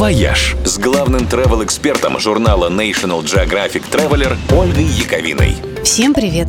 «Вояж» с главным travel-экспертом журнала National Geographic Traveler Ольгой Яковиной. Всем привет!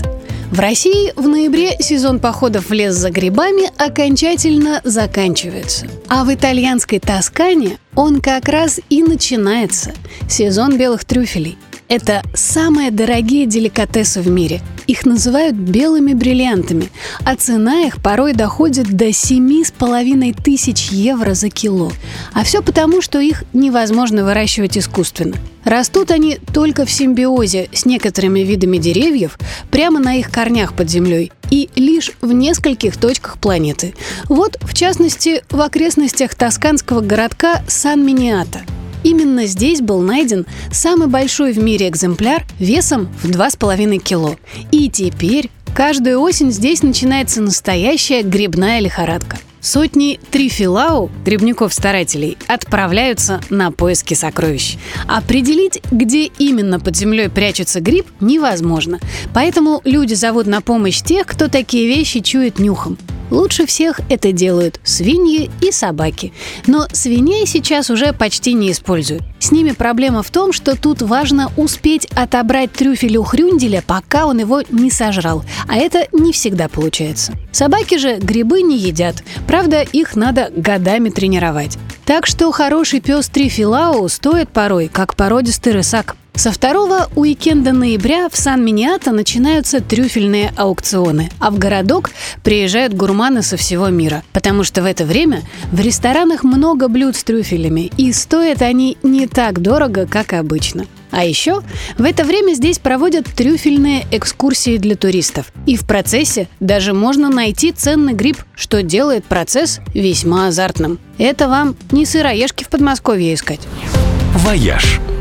В России в ноябре сезон походов в лес за грибами окончательно заканчивается. А в итальянской Тоскане он как раз и начинается – сезон белых трюфелей. Это самые дорогие деликатесы в мире. Их называют белыми бриллиантами, а цена их порой доходит до семи с половиной тысяч евро за кило. А все потому, что их невозможно выращивать искусственно. Растут они только в симбиозе с некоторыми видами деревьев прямо на их корнях под землей и лишь в нескольких точках планеты. Вот, в частности, в окрестностях тосканского городка Сан-Миниата – Именно здесь был найден самый большой в мире экземпляр весом в 2,5 кило. И теперь каждую осень здесь начинается настоящая грибная лихорадка. Сотни трифилау, грибников-старателей, отправляются на поиски сокровищ. Определить, где именно под землей прячется гриб, невозможно. Поэтому люди зовут на помощь тех, кто такие вещи чует нюхом. Лучше всех это делают свиньи и собаки. Но свиней сейчас уже почти не используют. С ними проблема в том, что тут важно успеть отобрать трюфель у хрюнделя, пока он его не сожрал. А это не всегда получается. Собаки же грибы не едят. Правда, их надо годами тренировать. Так что хороший пес Трифилау стоит порой, как породистый рысак. Со второго уикенда ноября в Сан-Миниато начинаются трюфельные аукционы, а в городок приезжают гурманы со всего мира, потому что в это время в ресторанах много блюд с трюфелями, и стоят они не так дорого, как обычно. А еще в это время здесь проводят трюфельные экскурсии для туристов. И в процессе даже можно найти ценный гриб, что делает процесс весьма азартным. Это вам не сыроежки в Подмосковье искать. «Вояж» –